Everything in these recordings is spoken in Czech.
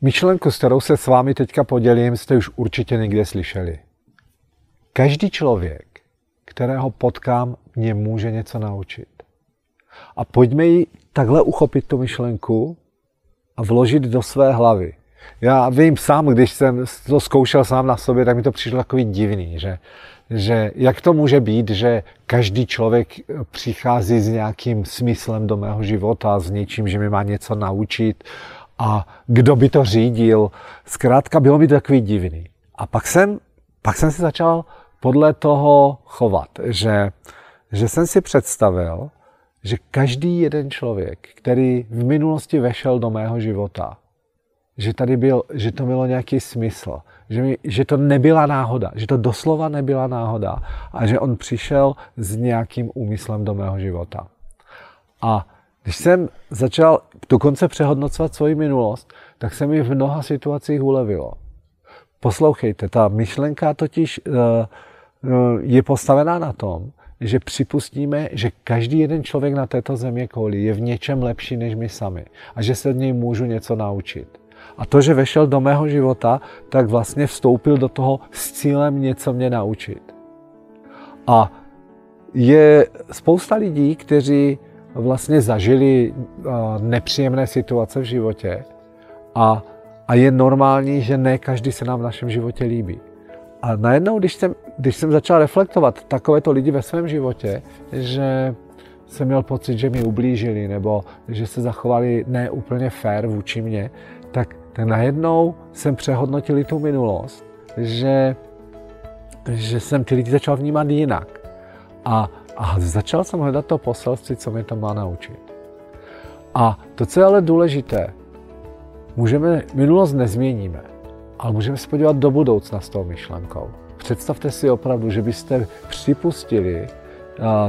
Myšlenku, s kterou se s vámi teďka podělím, jste už určitě někde slyšeli. Každý člověk, kterého potkám, mě může něco naučit. A pojďme ji takhle uchopit tu myšlenku a vložit do své hlavy. Já vím sám, když jsem to zkoušel sám na sobě, tak mi to přišlo takový divný, že, že jak to může být, že každý člověk přichází s nějakým smyslem do mého života, s něčím, že mi má něco naučit a kdo by to řídil. Zkrátka bylo mi to takový divný. A pak jsem, pak jsem si začal podle toho chovat, že, že jsem si představil, že každý jeden člověk, který v minulosti vešel do mého života, že tady byl, že to mělo nějaký smysl, že, mi, že to nebyla náhoda, že to doslova nebyla náhoda a že on přišel s nějakým úmyslem do mého života. A když jsem začal dokonce přehodnocovat svoji minulost, tak se mi v mnoha situacích ulevilo. Poslouchejte, ta myšlenka totiž uh, uh, je postavená na tom, že připustíme, že každý jeden člověk na této země kouli je v něčem lepší než my sami a že se od něj můžu něco naučit. A to, že vešel do mého života, tak vlastně vstoupil do toho s cílem něco mě naučit. A je spousta lidí, kteří vlastně zažili nepříjemné situace v životě a, a je normální, že ne každý se nám v našem životě líbí. A najednou, když jsem, když jsem začal reflektovat takovéto lidi ve svém životě, že jsem měl pocit, že mi ublížili nebo že se zachovali neúplně fair vůči mně, tak, tak najednou jsem přehodnotil tu minulost, že, že jsem ty lidi začal vnímat jinak. A, a začal jsem hledat to poselství, co mě to má naučit. A to, co je ale důležité, můžeme, minulost nezměníme, ale můžeme se podívat do budoucna s tou myšlenkou. Představte si opravdu, že byste připustili,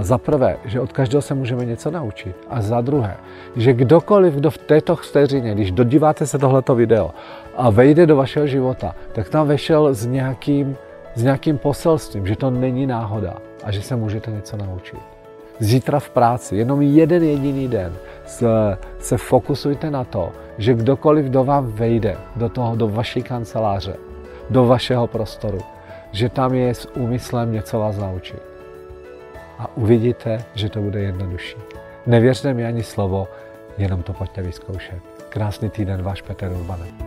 za prvé, že od každého se můžeme něco naučit. A za druhé, že kdokoliv, kdo v této vteřině, když dodíváte se tohleto video a vejde do vašeho života, tak tam vešel s nějakým, s nějakým poselstvím, že to není náhoda a že se můžete něco naučit. Zítra v práci, jenom jeden jediný den, se, se fokusujte na to, že kdokoliv, kdo vám vejde do toho, do vaší kanceláře, do vašeho prostoru, že tam je s úmyslem něco vás naučit. A uvidíte, že to bude jednodušší. Nevěřte mi ani slovo, jenom to pojďte vyzkoušet. Krásný týden, váš Petr Urbanek.